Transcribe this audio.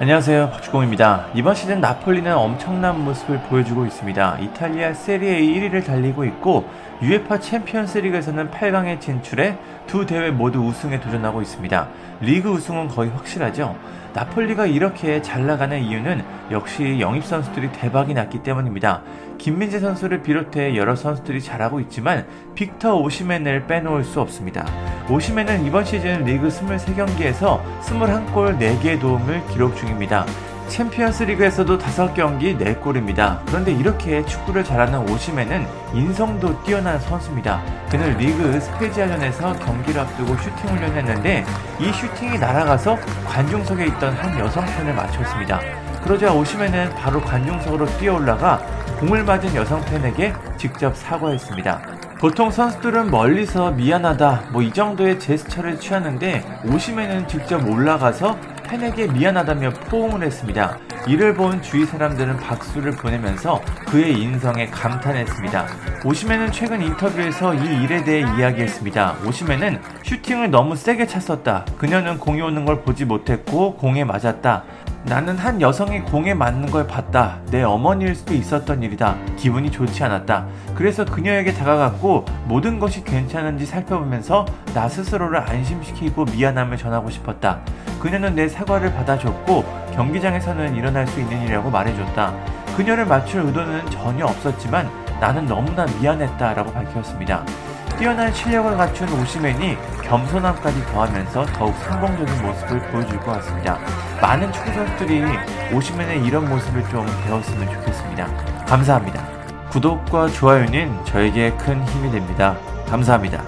안녕하세요 박주공입니다. 이번 시즌 나폴리는 엄청난 모습을 보여주고 있습니다. 이탈리아 세리에 1위를 달리고 있고 UEFA 챔피언스 리그에서는 8강에 진출해 두 대회 모두 우승에 도전하고 있습니다. 리그 우승은 거의 확실하죠. 나폴리가 이렇게 잘 나가는 이유는 역시 영입 선수들이 대박이 났기 때문입니다. 김민재 선수를 비롯해 여러 선수들이 잘하고 있지만 빅터 오시멘을 빼놓을 수 없습니다. 오시멘은 이번 시즌 리그 23경기에서 21골 4개의 도움을 기록 중입니다. 챔피언스 리그에서도 5경기 4골입니다. 그런데 이렇게 축구를 잘하는 오시멘은 인성도 뛰어난 선수입니다. 그는 리그 스페지아전에서 경기를 앞두고 슈팅 훈련했는데 이 슈팅이 날아가서 관중석에 있던 한 여성 팬을 맞췄습니다. 그러자 오시멘은 바로 관중석으로 뛰어올라가 공을 맞은 여성 팬에게 직접 사과했습니다. 보통 선수들은 멀리서 미안하다 뭐 이 정도의 제스처를 취하는데 오시멘은 직접 올라가서 팬에게 미안하다며 포옹을 했습니다. 이를 본 주위 사람들은 박수를 보내면서 그의 인성에 감탄했습니다. 오시멘은 최근 인터뷰에서 이 일에 대해 이야기했습니다. 오시멘은 슈팅을 너무 세게 찼었다. 그녀는 공이 오는 걸 보지 못했고 공에 맞았다. 나는 한 여성이 공에 맞는 걸 봤다. 내 어머니일 수도 있었던 일이다. 기분이 좋지 않았다. 그래서 그녀에게 다가갔고 모든 것이 괜찮은지 살펴보면서 나 스스로를 안심시키고 미안함을 전하고 싶었다. 그녀는 내 사과를 받아줬고 경기장에서는 일어날 수 있는 일이라고 말해줬다. 그녀를 맞출 의도는 전혀 없었지만 나는 너무나 미안했다라고 밝혔습니다. 뛰어난 실력을 갖춘 오시맨이 겸손함까지 더하면서 더욱 성공적인 모습을 보여줄 것 같습니다. 많은 축구 선수들이 오시맨의 이런 모습을 좀 배웠으면 좋겠습니다. 감사합니다. 구독과 좋아요는 저에게 큰 힘이 됩니다. 감사합니다.